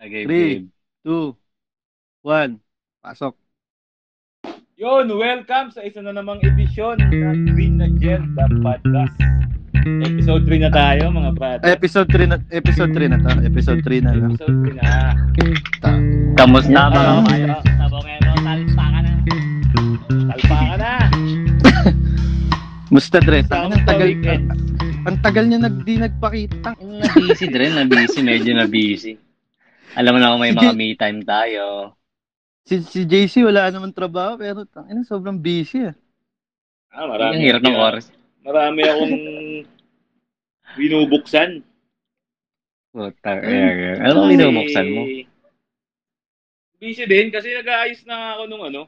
Okay, Three. babe. Two, one, pasok. Yun, welcome sa isa na namang edisyon ng Green Agenda Podcast. Episode 3 na tayo, mga brother. Episode 3 na, episode 3 na to. Episode 3 na. no? Episode 3 na. Ta- Kamusta Ah, mga kayo? Sabong eno, salpa ka na. Talpa ka na. Musta Dre? Ang tagal, weekend. ang tagal niya nag, di nagpakita. Na-busy din, na-busy, medyo na-busy. Alam mo na kung may mga me time tayo. Si, si JC wala naman trabaho pero tangina sobrang busy ah. Ah, Ang marami. hirap ng oras. Marami akong binubuksan. Puta, kaya. Ano ang binubuksan mo? Busy din kasi nag-aayos na ako nung ano,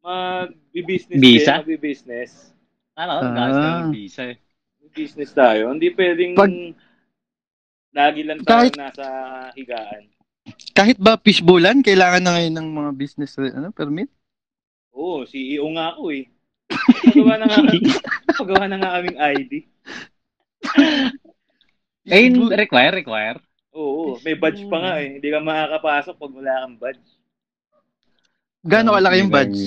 mag-business Visa? din, mag-business. Ano, Ah. gas ka ng visa eh. Business tayo. Hindi pwedeng Pag- lagi lang tayo Kahit- nasa higaan. Kahit ba fishbowlan, kailangan na ngayon ng mga business ano, permit? Oo, CEO nga ako eh. Pagawa na nga, pagawa na nga kaming ID. Eh, Fishbowl- require, require. Oo, may badge pa nga eh. Hindi ka makakapasok pag wala kang badge. Gaano kalaki yung badge?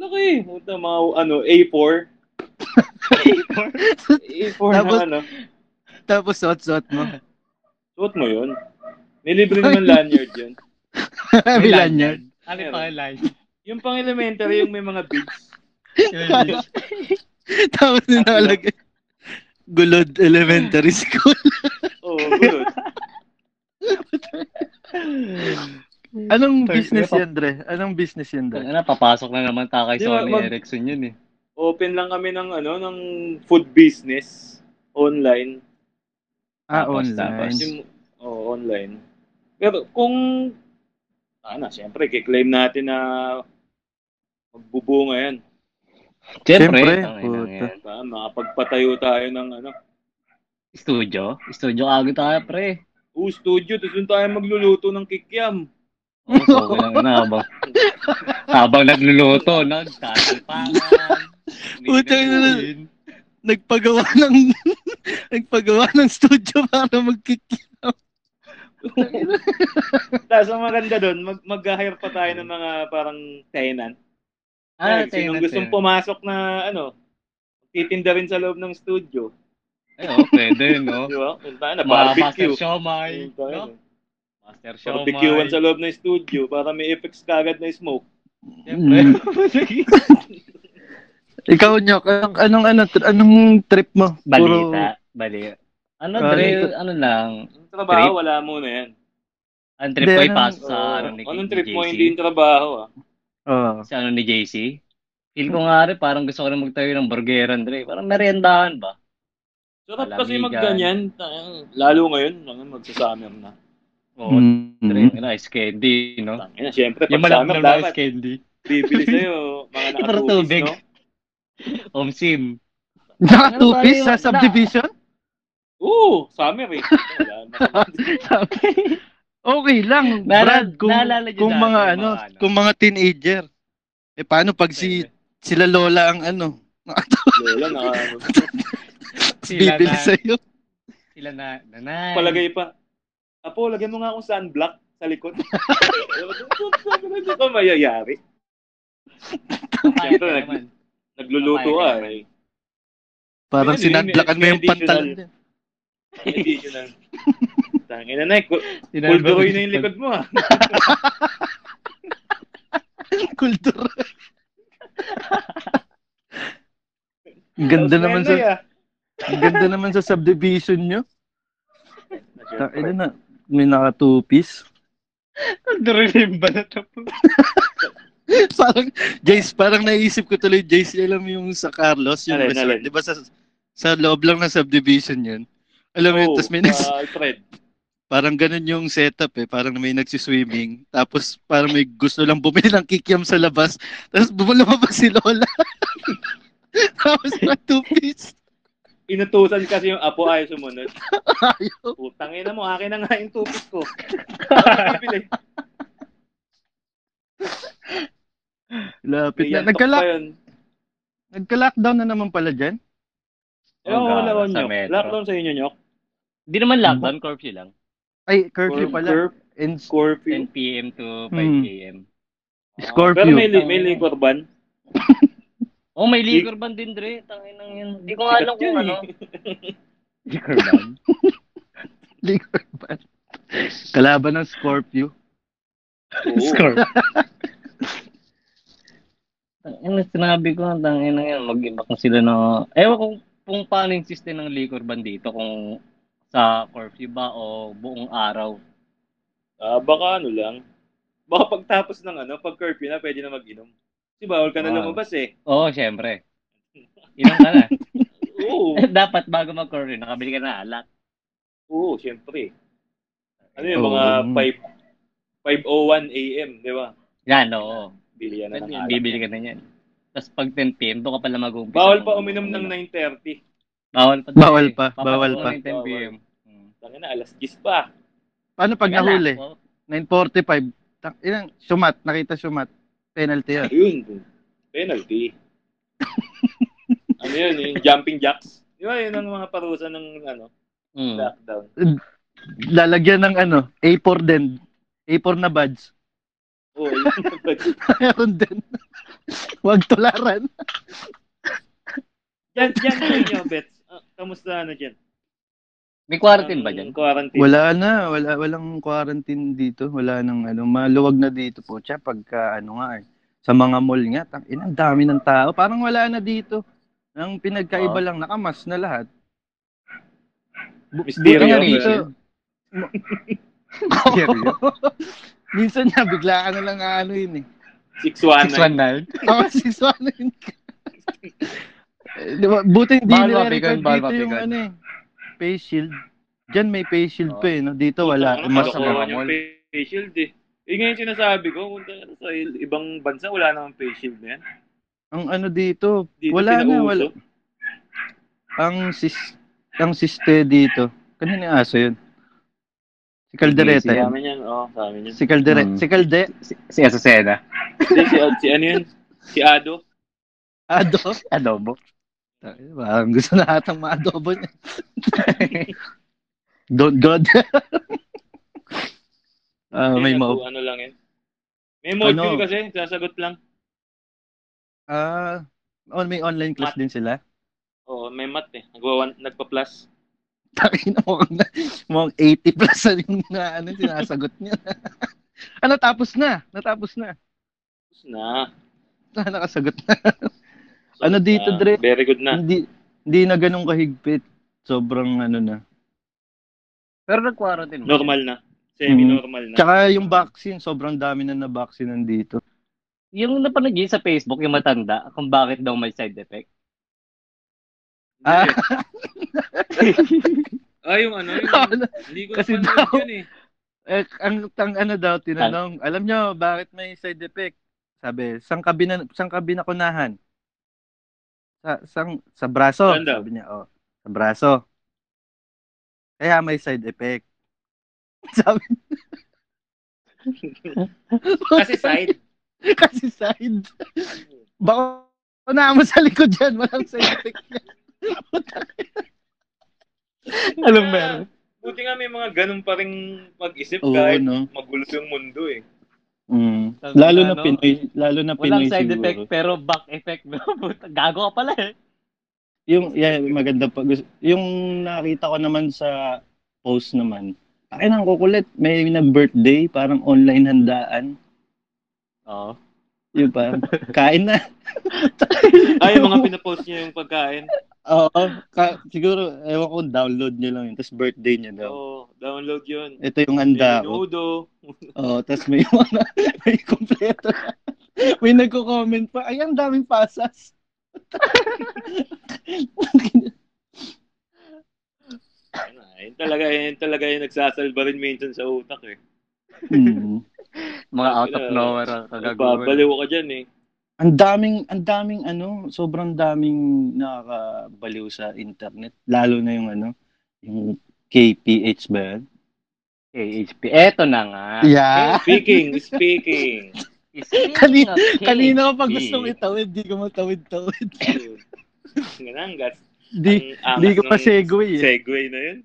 Laki. Puta, mga ano, A4. A4 Tapos- na ano. Tapos suot-suot mo. Suot mo yun. May libre naman lanyard yun. May lanyard. Ano pa line? Yung pang elementary, yung may mga beads. Tapos nilalagay. Gulod Elementary School. Oo, good. Anong Tang- business yan, Dre? Anong business yan, Dre? Ano, papasok na naman tayo kay Di ba, Sony mag- Ericsson yun eh. Open lang kami ng ano, ng food business online. Ah, Tapos, online. tapos. Yung, oh, online. Pero kung, ano, siyempre, kiklaim natin na magbubunga yan. Siyempre. Siyempre, puta. Diba? Makapagpatayo tayo ng ano, Studio? Studio agad tayo, pre. oh, studio, tapos doon tayo magluluto ng kikiam. Oo, so, lang na habang, habang nagluluto, nagtatalpangan. Puta, umiinom. Nagpagawa ng nagpagawa ng studio para magkikita. Tapos ang maganda doon, mag mag-hire pa tayo ng mga parang tenant. Ah, sinong tenant gustong yun. pumasok na, ano, titinda rin sa loob ng studio. Ay, oh, pwede, no? Di ba? Punta na, barbecue. Master Punta no? na. Master Siomay. Barbecuean sa loob ng studio para may effects kagad na smoke. Siyempre. Ikaw, Nyok, anong, anong, ano, anong trip mo? Puro- Balita. Ano, Dre, ito- ano lang. Yung trabaho, Trip? wala muna yan. Ang trip ko anong- ipasok sa Oo. ano ni, Anong ni trip mo? Hindi yung trabaho, ah. Oo. Sa ano ni JC. Feel ko nga rin, parang gusto ko rin magtayo ng burgeran, Dre. Parang meriendahan ba? Sarap kasi magganyan. Lalo ngayon, ano, magsasummer na. Oo, Mm. Dre. Ano, ice candy, no? Tangina, syempre, Yung pag summer, na ice dapat candy. bibili sa'yo mga Para nakatupis, tubig. no? Omsim. Naka Ano sa subdivision? Oo, summer eh. Okay lang, Brad, kung, naalala niyo kung dati mga yung ano, mga ano? kung mga teenager. Eh paano pag si sila lola ang ano, Lola, naka, Sila bibili na- sa'yo? Sila na, nanay. palagay pa. Apo, lagyan mo nga akong sunblock sa likod. Hindi ko mayayari. Papayag ka naman. Nagluluto ka eh. Parang Yun, yun, sinadlakan mo yung additional. pantalon niya. Additional. Tangina na, kul- Sinalba- kulduroy na yung likod mo ah. Kultura. Ang ganda Tapos naman sa ah. ang ganda naman sa subdivision nyo. Ina na, may naka two piece. Durulim ba na ito po? parang Jace, parang naisip ko tuloy Jace, alam mo yung sa Carlos, yung resort, alin? 'di ba sa sa loob lang ng subdivision 'yun. Alam mo yun, Oo, tas may nags, Alfred. parang ganun yung setup eh, parang may nagsiswimming, tapos parang may gusto lang bumili ng kikiam sa labas, tapos bumulabas si Lola. tapos na two piece. Inutusan kasi yung apo ayaw sumunod. Ayaw. Putang ina mo, akin na nga yung tupis ko. Lapit na. Pa yun. nagka-lockdown na naman pala dyan. Ko Hanggang wala metro. Lockdown sa inyo, nyok. Hindi naman lockdown, curfew lang. Ay, curfew Curf- pala. curf- And Curfew. 10 p.m. to 5 Hmm. p.m. Ah, Scorpio. pero may, li- may liquor ban. Oh, may liquor ban din, Dre. Tangin nang yun. Hindi ko nga alam kung ano. eh. Liquor ban? liquor ban. Kalaban ng Scorpio. Oo. Score. Ang sinabi ko, tangin na yan, mag-iba kung sila na... Ewan kung, kung paano yung system ng liquor ban dito, kung sa curfew ba o buong araw. Ah, baka ano lang. Baka pagtapos ng ano, pag curfew na, pwede na mag-inom. Kasi bawal ka na Ah. lumabas eh. Oo, syempre. Ilang ka na. Oo. Dapat bago mag-curfew, nakabili ka na alak. Oo, syempre. Ano yung Oo. mga 5 5.01 a.m., di ba? Yan, oo. Bili yan na ng alak. Bibili ka na yan. Tapos pag 10 p.m., doon ka pala mag-umpisa. Bawal pa uminom ng 9.30. Bawal pa. Bawal eh. pa, Papasok bawal pa. ng 10 p.m. Tangina na, alas 10 pa. Paano pag nahuli? Oh, 9.45. Tak, ilang, sumat, nakita sumat. Penalty yun. Ayun. Penalty. ano yun, yung jumping jacks. Di ba yun ang mga parusa ng ano, hmm. lockdown. Lalagyan ng ano, A4 din. A4 na badge. Oo, yun. Meron din. Huwag tularan. Yan, yan po nyo, Bets. Uh, kamusta na dyan? May quarantine ba dyan? Quarantine. Wala na, wala walang quarantine dito, wala nang ano, maluwag na dito po. Tsaka pagka ano nga eh, sa mga mall nga, tang ina, eh, dami ng tao, parang wala na dito. Ang pinagkaiba oh. lang nakamas na lahat. Bu- Misteryo nga dito. Misteryo. Minsan na bigla ka na lang ano yun eh. 619. 619. Oo, oh, 619. Diba, buti hindi nila record dito yung ano eh, face shield. Diyan may face shield oh. eh, no? Dito wala. Mas sa mga face shield eh. Eh ngayon sinasabi ko, punta ka sa ibang bansa, wala namang face shield na yan. Ang ano dito, dito wala na, wala. Ang sis ang siste dito. Kanino yung aso yun? Si Caldereta. Si, si amin yan, oo, oh, sa amin yan. Si Caldereta. Hmm. Si Calde... Si, si Azucena. si, si, si ano yun? Si Ado. Ado? Adobo. Parang gusto na atang maadobo niya. Don't God. Ah, may Yan, mau. Ano lang yan. May module Ano? kasi, sasagot lang. Ah, oh, may online class din sila. Oo, may mat eh. Nagwa, nagpa-plus. Takin na mukhang, mukhang 80 plus na yung na, ano, sinasagot niya. ano, tapos na. Natapos na. Tapos na. Na, nakasagot na. Ano dito, Na. Dre? Very good na. Hindi, hindi na ganun kahigpit. Sobrang ano na. Pero nag-quarantine? Normal na. Semi-normal na. Tsaka yung vaccine, sobrang dami na na-vaccine nandito. Yung yun sa Facebook, yung matanda, kung bakit daw may side effect. Ah. ah, yung ano, yung, hindi ko Kasi daw- yun eh. Eh, ang tang ano daw, tinanong, alam nyo, bakit may side effect? Sabi, sang kabina, sang kabina kunahan? Sa, sang, sa braso. Saan daw? Sabi niya, oh, sa braso. Kaya may side effect. Sabi, Kasi side. kasi side. Baka kunahan mo sa likod yan, walang side effect yan. Anong meron? Buti nga may mga ganun pa rin mag-isip Oo, kahit no? magulo yung mundo eh. Mm. Sabi Lalo na, na ano, Pinoy, lalo na Walang Pinoy side siguro. effect, pero back effect. Gago ka pala eh. Yung, yeah, maganda pa. Yung nakita ko naman sa post naman, akin ang kukulit, may nag-birthday, parang online handaan. Oo. Yung parang, kain na. Ay, yung mga pinapost niya yung pagkain. Oo, ka, siguro, ewan ko, download nyo lang yun. Tapos birthday niya daw. Oo, download yun. Ito yung handa. Menudo. Oo, tapos may mga, may kompleto na. May nagko-comment pa, ay, ang daming pasas. Ano, yun talaga, yun talaga yung nagsasalba rin minsan sa utak eh. hmm. Mga out of nowhere ang kagaguhan. Babaliw ka dyan eh. Ang daming, ang daming ano, sobrang daming nakakabaliw sa internet. Lalo na yung ano, yung KPH ba yan? KHP. Eto na nga. Yeah. Speaking, speaking. Speaking Kanina- of Kanina ko pa KHP, gustong itawid, di ko matawid-tawid. Ganang gas. di, Ang di ko pa segue eh. Segway na yun.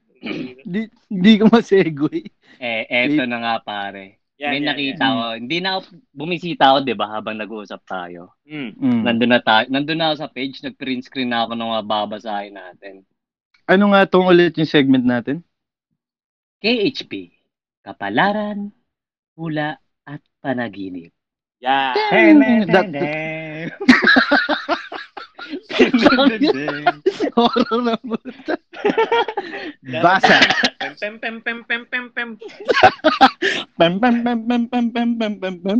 Di, di ko ma-segue. Eh, eto na nga pare. Yan, May yan, nakita yan. ko. Hindi na ako, bumisita ako, di ba, habang nag-uusap tayo. Mm. Mm. Nandun na tayo, nandun na ako sa page, nag-print screen na ako ng mga babasahin natin. Ano nga tong ulit yung segment natin? KHP, Kapalaran, Hula, at Panaginip. Yan. That- Horror na puta. Basa. Pem, pem, pem, pem, pem, pem, pem. Pem, pem, pem, pem, pem, pem, pem, pem, pem.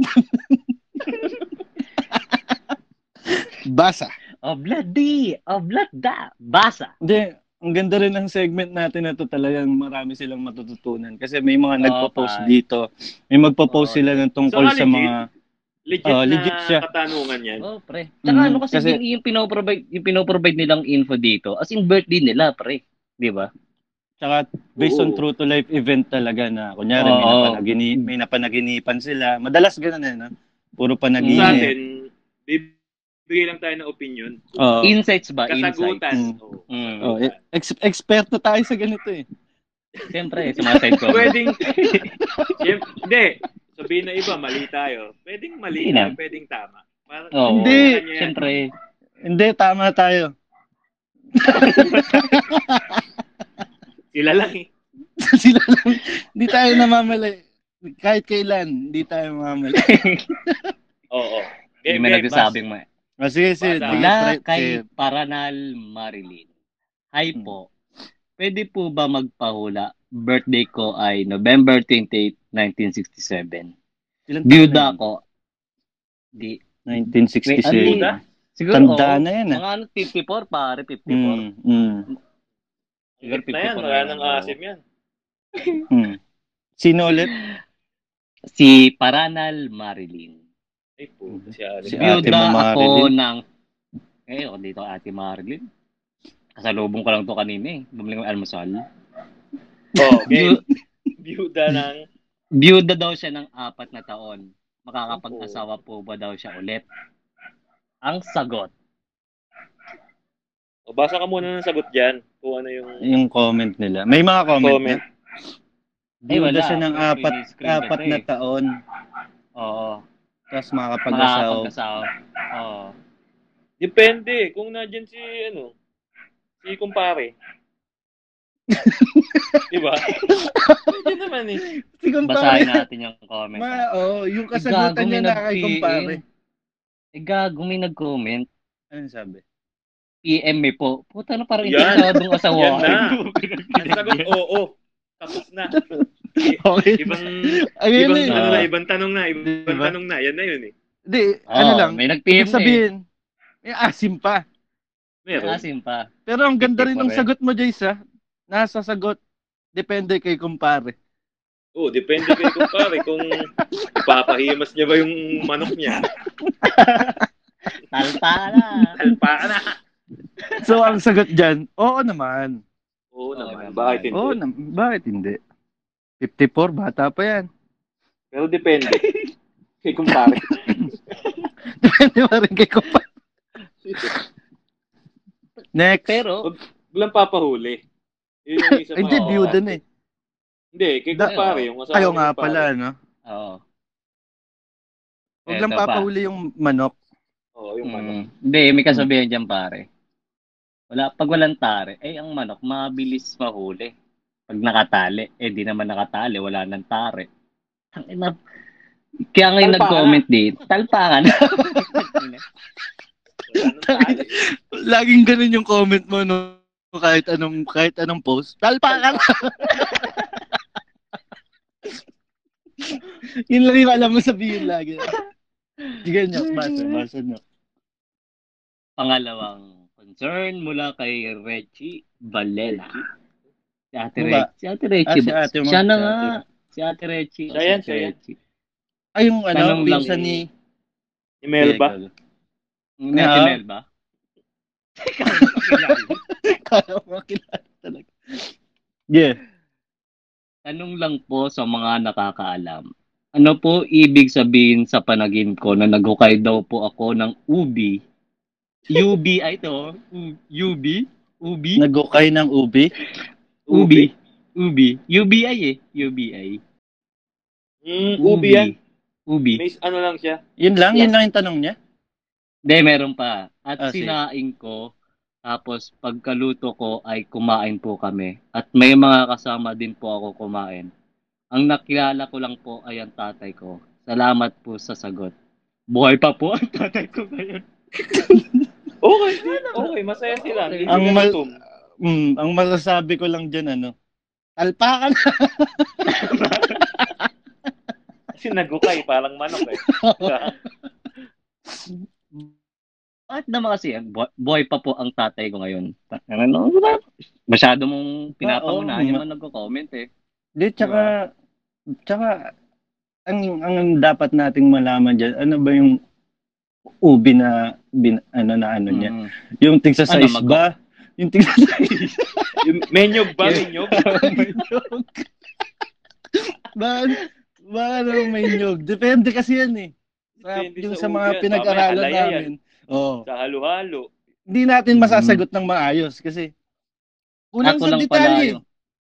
Basa. Obladi, oblada, basa. Hindi, ang ganda rin ng segment natin na to talagang marami silang matututunan. Kasi may mga Oo, nagpo-post pa. dito. May magpo-post Oo. sila ng tungkol So, sa legit? mga... Legit Oh, na legit siya. katanungan yan. Oh, pre. Tsaka Mhm, ano kasi, kasi- yung, yung pinoprovide, yung pinoprovide nilang info dito, as in birthday nila, pre. Di ba? Tsaka based on Oo. true to life event talaga na kunyari may, Oo. napanagini, may napanaginipan sila. Madalas ganun eh, no? Puro Sa panaginip. atin, bibigay lang tayo ng opinion. Oo. Insights ba? Insights. Kasagutan. Mm. Oo. Mm. Oh, eh, ex- eksperto tayo sa ganito eh. Siyempre, sa mga side comment. Pwedeng, Siyem- hindi, sabihin na iba, mali tayo. Pwedeng mali na. pwedeng tama. Parang, Oo. Hindi. Siyempre. Hindi, tama tayo. Sila lang eh. Sila lang. Hindi tayo namamali. Kahit kailan, hindi tayo mamamali. Oo. Hindi may nagsasabing ma. Oh, sige, sige. Mula try- kay. Paranal Marilyn. Hi Hmm. po. Pwede po ba magpahula? Birthday ko ay November 28, 1967. Ilan Byuda taon ko. Di. na yun? 1966. Wait, Byuda? Siguro, Tanda na yan ah. Mga ano, 54 pare, 54. Mm, mm, Siguro Higit na yan, 54 wala na nang asim yan. mm. Sino ulit? Si Paranal Marilyn. Ay po, si Alex. Si Ate Byuda mo, ako Marilyn. ng... Eh, ako dito, Ate Marilyn. Kasalubong ko lang to kanina eh. Bumili ko ng almusal. Oh, okay. Byuda ng... Byuda daw siya ng apat na taon. Makakapag-asawa po ba daw siya ulit? Ang sagot. O, basa ka muna ng sagot dyan. Kung ano yung Yung comment nila. May mga comment, comment. na. Byuda siya ng apat, apat na taon. Oo. Tapos makakapag-asawa. Makakapag-asawa. Oo. Depende. Kung nandyan si, ano, si kumpare. diba? Pwede naman eh. Si Basahin natin yung comment. Ma, oh, yung kasagutan niya na kay nag-PM. kumpare. Eh, gago may nag-comment. Ano sabi? PM me po. Puta na parang Yan. interesadong asawa. Yan na. Ang sagot, oo. Tapos na. Okay. Ibang, Ayun ibang, eh. ano Ah. na, ibang tanong na. Ibang Diba? tanong na. Yan na yun eh. Hindi, Oo, ano lang. May nag-PM na eh. sabihin, may asim pa. May Meron. asim pa. Pero ang ganda rin ng sagot mo, Jace, ha? Nasa sagot, depende kay kumpare. Oo, depende kay kumpare kung ipapahimas niya ba yung manok niya. Talpa na. Talpa na. So, ang sagot dyan, oo naman. Oo Oo naman. Bakit hindi? Oo, nam- bakit hindi? 54, bata pa yan. Pero depende. kay kumpare. Depende pa rin kay kumpare. Next. Pero, Walang papahuli. Yun yung isa Hindi, byuda na eh. Hindi, kay kumpare. Yung asawa ni nga pala, no? oo. Huwag Eto lang pa. papahuli yung manok. Oo, yung manok. Mm. Hindi, may kasabihan dyan pare. Wala, pag walang tare, eh ang manok mabilis mahuli. Pag nakatali, eh di naman nakatali, wala nang tare. Ang ina. Kaya ngayon Talpa nag-comment dito, talpa ka na. Wala nang tali. Laging ganun yung comment mo, no? Kahit anong, kahit anong post. Talpa ka na! Yun lang yung alam mo sabihin lagi. Sige nyo, basa, basa nyo. Pangalawang concern mula kay Rechi Valela. Si Ate? Rechi. Si Ate Rechi. Ah, si ate. Siya na nga. Si Ate Rechi. Siya yan, Si Ate siya yan. Rechi. Ay, yung ano, Tanong lang pinsan ni... Ni Melba. Ni. Ate Melba. Kala mo kilala talaga. Yeah. Tanong lang po sa mga nakakaalam. Ano po ibig sabihin sa panagin ko na naghukay daw po ako ng ubi? Ubi ay ito. U- Ubi? Ubi? Nagukay ng ubi. Ubi. Ubi. UBI eh. UBI. Mm, ubi yan. Ubi. May ano lang siya. Yun lang, Yes. yun lang yung tanong niya. Hindi, meron pa. At sige. sinaing ko, tapos pagkaluto ko ay kumain po kami. At may mga kasama din po ako kumain. Ang nakilala ko lang po ay ang tatay ko. Salamat po sa sagot. Buhay pa po ang tatay ko ngayon. Okay, okay, masaya sila. Hindi Ang mal-. Mm, ang masasabi ko lang dyan, ano, alpaka na. Kasi nagukay, parang manok eh. At naman kasi, bu- buhay pa po ang tatay ko ngayon. Ano, ano, masyado mong pinapangunahan Oo. yung mga nagko-comment eh. Di, tsaka, tsaka, ang, ang dapat nating malaman dyan, ano ba yung ubi na, bin, ano na ano niya? Mm. Yung tigsa Ano, size mag- ba? Yung tigsa size. Yung menyog ba? Menyog? may nyog. ba, ba ano may nyog? Depende kasi yan eh. Sa, Depende yung sa sa mga pinag-aralan namin. Oo. Sa halo-halo. Hindi natin masasagot ng maayos kasi kulang sa detalye.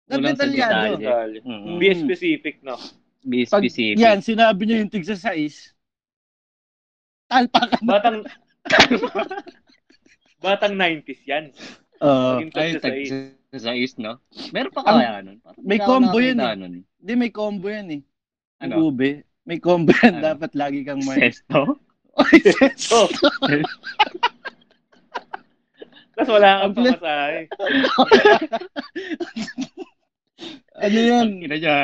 kulang sa detalyado. detalye. Dali. Mm. Be specific, no? Be Pag specific. yan, sinabi niyo yung tigsa size, talpa ka na. Batang... Batang 90s yan. Maging Ay, tagsa sa is. tag sa is, no? Meron pa kaya nun? Parang may combo yun eh. nun. Hindi, may combo yan eh. Yung Ano? ube. May combo yan. Ano? Dapat lagi kang may... Sesto? Sis. Oh. Tapos wala kang pamasahe. ano yan? Ina niya.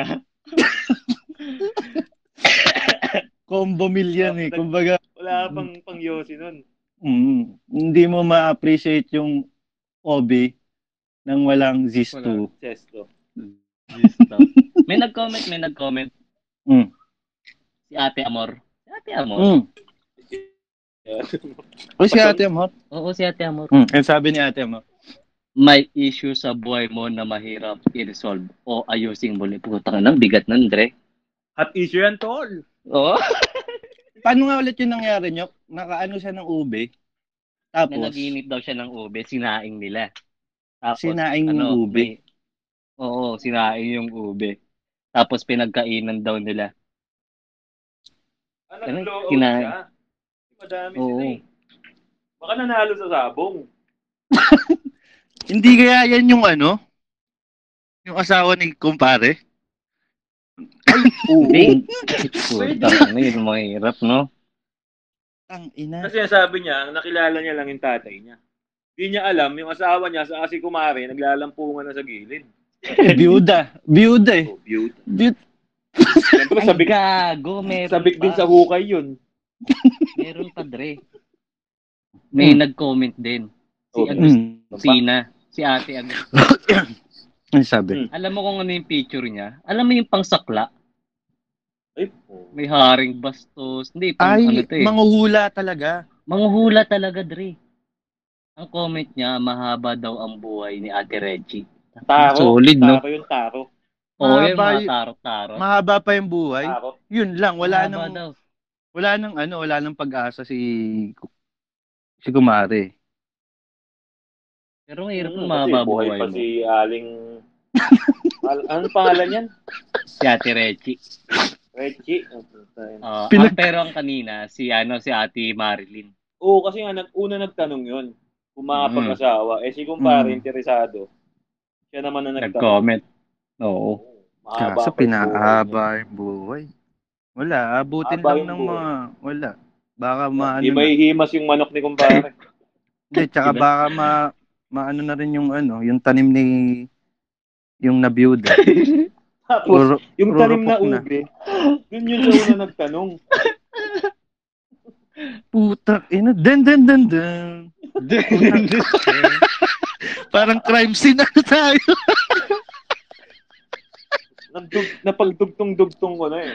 Combo yan eh. Kumbaga, Wala pang pang yosi nun. mm, hindi mo ma-appreciate yung obi nang walang zisto. Chesto. Sesto. May nag-comment, may nag-comment. Mm. Si Ate Amor. Si Ate Amor. Mm. O si Ate Amor. Oo, si Ate Amor. Mm. Yung sabi ni Ate Amor. May issue sa buhay mo na mahirap i-resolve o ayusin muli. Putang ng bigat nun, Dre. Hot issue yan, tol. Oo. Paano nga ulit yung nangyari nyo? Nakaano siya ng ube. Na Tapos, naginip daw siya ng ube, sinaing nila. Tapos, sinaing ng ano, ube. may- Oo, sinaing yung ube. Tapos pinagkainan daw nila. Ah, Ano, nag-blow out siya. Madami Oo. sila eh. Baka nanalo sa sabong. Hindi kaya yan yung ano? Yung asawa ni kumpare? Hindi. Putang, ano yun, mahirap, no? Ang ina. Kasi sabi niya, ang nakilala niya lang yung tatay niya. Hindi niya alam, yung asawa niya sa kasi kumare, naglalampungan na sa gilid. Eh, Biuda. Biuda eh. Oh, beauty. Biut- Siyempre, Ay, sabik, gago, meron sabik din pa. sa hukay yun. Meron pa, Dre. May Hmm. nag-comment din. Si Oh, Mm. Agustina. Si ate Ag- Ano sabi? Hmm. Alam mo kung ano yung picture niya? Alam mo yung pangsakla? Ay, oh. May haring bastos. Hindi, pang Ay, ano to eh. manguhula talaga. Manguhula talaga, Dre. Ang comment niya, mahaba daw ang buhay ni Ate Reggie. Taro. Solid, no? Taro yung taro. Oo, yung Mahaba mga tarot-tarot. Mahaba pa yung buhay. Taro. Yun lang, wala Mahaba nang daw. wala nang ano, wala nang pag-asa si si Kumare. Pero ang hirap Hmm, kasi mahaba buhay buhay pa mo. si Aling... Al- anong pangalan yan? Si Ate Reggie. Reggie. Ah, Pinag- ah, pero ang kanina, si ano si Ate Marilyn. Oo, kasi nga, nag, una nagtanong yun. Kung makapag-asawa. Eh, si kumpare, Mm. interesado. Siya naman na nagtanong. Nag-comment. Oo. Mahaba Kaso pa yung buhay. Wala, abutin Haba lang ng buhay. mga wala. Baka maano Di na. may himas yung manok ni kumpare. Hindi, tsaka Diba? baka ma maano na rin yung ano, yung tanim ni yung nabiyuda. Tapos, Puro, yung tanim na rurupok na. ube, yun yun sa una nagtanong. putak ina, den den den den. Parang crime scene na tayo. Nagdug, napagdugtong-dugtong ko na eh.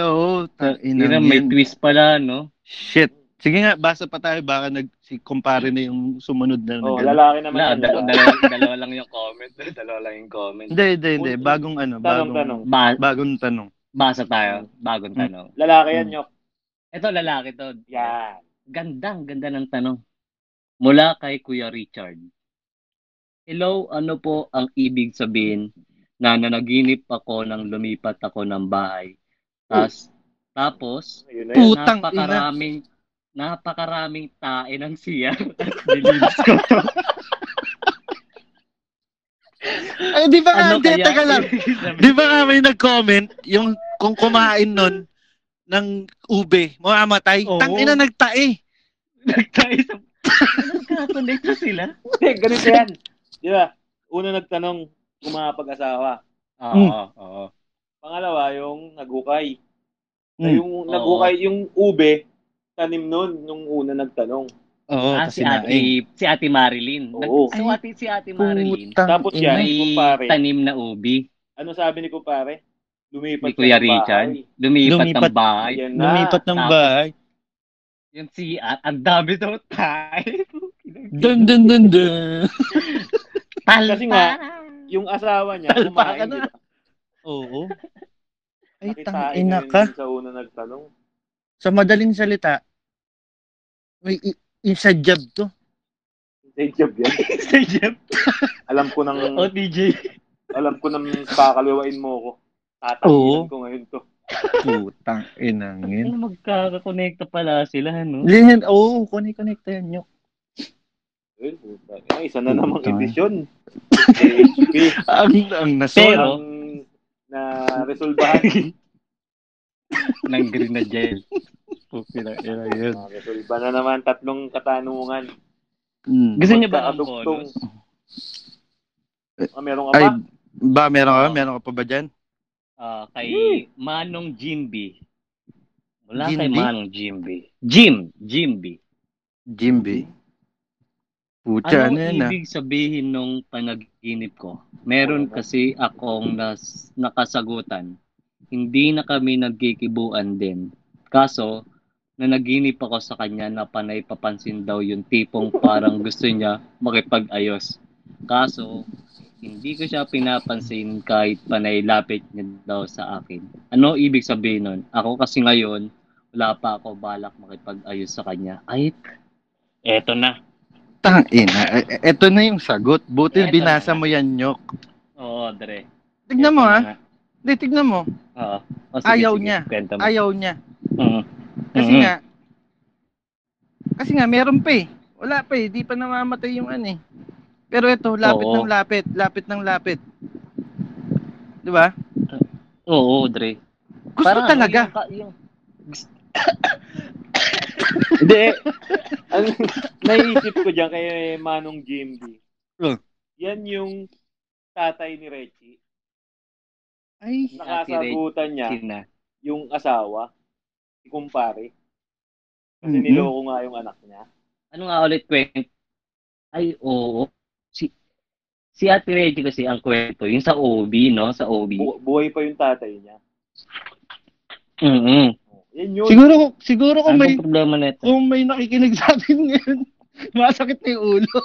Oo, tang ina. Ina, may twist pala, no? Shit. Sige nga, basa pa tayo. Baka nag, si kumpare na yung sumunod na. Oh, lalaki naman Wala, yan. da- lalaki. dalawa, dalawa lang yung comment. Dalawa lang yung comment. Hindi, hindi, hindi. Bagong ano, Tanong, bagong, tanong. Ba- bagong tanong. basa tayo. Bagong Hmm. tanong. Lalaki yan, Hmm. Nyok. Ito, lalaki to. Yan. Gandang, ganda ng tanong. Mula kay Kuya Richard. Hello, ano po ang ibig sabihin na nanaginip ako nang lumipat ako ng bahay. Tapos, Ayun na yun. Putang ina. Napakaraming tae ng siya at nilinis ko to. Ay, di ba nga, Ano hindi, kaya? teka lang. Di ba nga may nag-comment, yung kung kumain nun ng ube, mamamatay, Oo. tang ina nagtae. Nagtae sa... Nagkakonnect na sila? Hindi, ganito yan. Di ba? Una nagtanong kung makapag-asawa. Oo, Hmm. oo. Pangalawa, yung naghukay. Na Hmm. Yung naghukay, yung ube, tanim nun nung una nagtanong. Oo, ah, si ate, sinaing. si ate Marilyn. Nag, Oo. so, ate, si ate Marilyn, Putang Tapos yan, may kumpare. tanim na ubi. Ano sabi ni kumpare? Lumipat Ni Kuya Richard. bahay. Lumipat, Lumipat. ng bahay. Na. Lumipat ng Tapos- bahay. Yung si at ang dami daw tayo. Dun, dun, dun, dun. Talpa. Kasi nga, Yung asawa niya, Talpa kumain, na. ba? Oo. Ay, Nakitain tang na ina yun ka. Sa una nagtanong. Sa madaling salita, may i- isa job to. Say job yan. Sa Jeff. Alam ko nang, O, DJ. alam ko nang kakaliwain mo ko. Tatagilan Oo. ko ngayon to. Putang inangin. Ano magkakakonekta pala sila, no? Lihan, oo, oh, connect yan nyo. Ayun, puta. Ay, isa na namang edisyon. HP. Ang, ang naso. Pero- Ang na resolbahan. Ng green na. Pupila, ina yun. Na resolba na naman tatlong katanungan. Mm. Gusto niyo ba ang bonus? Ah, meron ka Ay, ba? ba, meron ka? Oo. Meron ka pa ba dyan? Ah, kay Manong Jimby. Wala kay Jimby? Manong Jimby. Jim. Jimby. Jimby. Pucha, Ano ano yan ah? ibig sabihin nung panaginip ko? Meron kasi akong nas, nakasagutan. Hindi na kami nagkikibuan din. Kaso, nanaginip ako sa kanya na panay papansin daw yung tipong parang gusto niya makipag-ayos. Kaso, hindi ko siya pinapansin kahit panay lapit niya daw sa akin. Ano ibig sabihin nun? Ako kasi ngayon, wala pa ako balak makipag-ayos sa kanya. Ay, eto na. Tang ina. E- Ito na yung sagot. Buti Eto binasa na. mo yan, Nyok. Oo, Dre. Tignan mo Eto na nga. Hindi, tignan mo. Oo. O, sige, Ayaw sige. niya. Mo. Ayaw niya. Mhm. Kasi Mhm. nga, kasi nga, meron pa eh. Wala pa eh. Di pa namamatay yung ano eh. Pero ito, lapit Oo. ng lapit. Lapit ng lapit. Di ba? Oo, Dre. Gusto Parang ano, talaga. Yung, ka- yung, Hindi. Ang naisip ko dyan kay Manong Jimby. Oh. Yan yung tatay ni Reggie. Ay, Nakasagutan niya Sina. yung asawa, kumpare. Kasi Mhm. niloko nga yung anak niya. Ano nga ulit kwento? Ay, oo. Si, si Ate Reggie kasi ang kwento. Yung sa OB, no? Sa OB. Bu- buhay pa yung tatay niya. Mhm. Oh, Yan yun. siguro, siguro kung Ano may, problema nito? kung may nakikinig sa atin ngayon, masakit na yung ulo.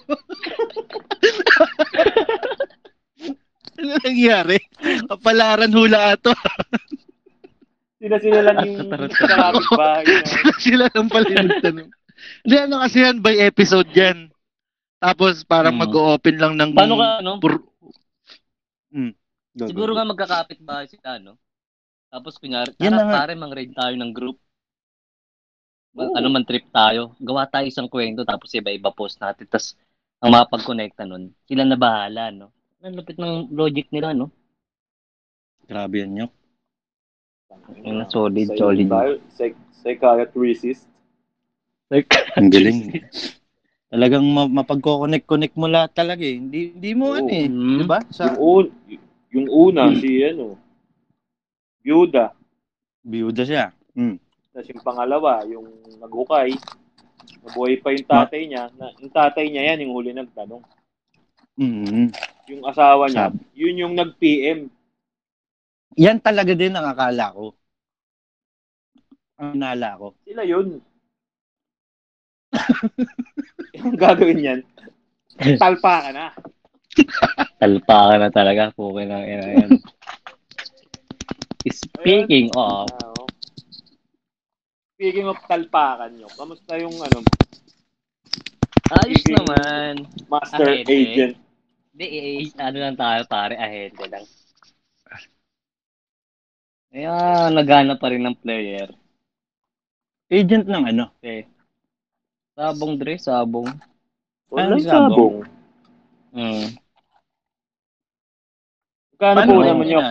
ano nangyari? Kapalaran hula ato. Sila sila lang yung kalapit bahay na. sila, sila lang pala yung nagtanong. Hindi, ano kasi yan, by episode yan. Tapos parang Hmm. mag-open lang ng... Paano ka, ano? Pur- Hmm. Go, Siguro go, go. nga magkakapit bahay sila, no? Tapos kunyari, Yan tara pare, mang-raid tayo ng group. Mag- Oo. Ano man trip tayo. Gawa tayo isang kwento, tapos iba-iba post natin. Tapos, ang mapag-connecta nun, sila na bahala, no? Ang lupit ng logic nila, no? Grabe yan, Nyok. Yung solid, Psych- solid. psych- Psychiatrist. Like, Ang galing. Talagang ma- mapagko-connect-connect mo lahat talaga eh. Hindi, hindi mo Oo. ano eh. Mm. Di ba? Sa Yung, un, yung una, si ano, Byuda. biyuda siya. Mm. Tapos yung pangalawa, yung naghukay. Nabuhay pa yung tatay niya. Na, yung tatay niya yan, yung huli nagtanong. Mm. Yung asawa niya, yun yung nag-PM. Yan talaga din ang akala ko. Ang nala ko. Sila yun. yung gagawin yan, talpa ka na. talpa ka na talaga. Pukin na ina yan. Speaking of, Ah, oh. Speaking of talpakan nyo, kamusta yung ano, ayos naman. master Ahente. agent? Di, eh, ano lang tayo, pare, ahente lang. Kaya nagana pa rin ng player. Agent ng ano? Eh, sabong Dre, sabong. Walang Ano, sabong. Mm. Kano po naman yun?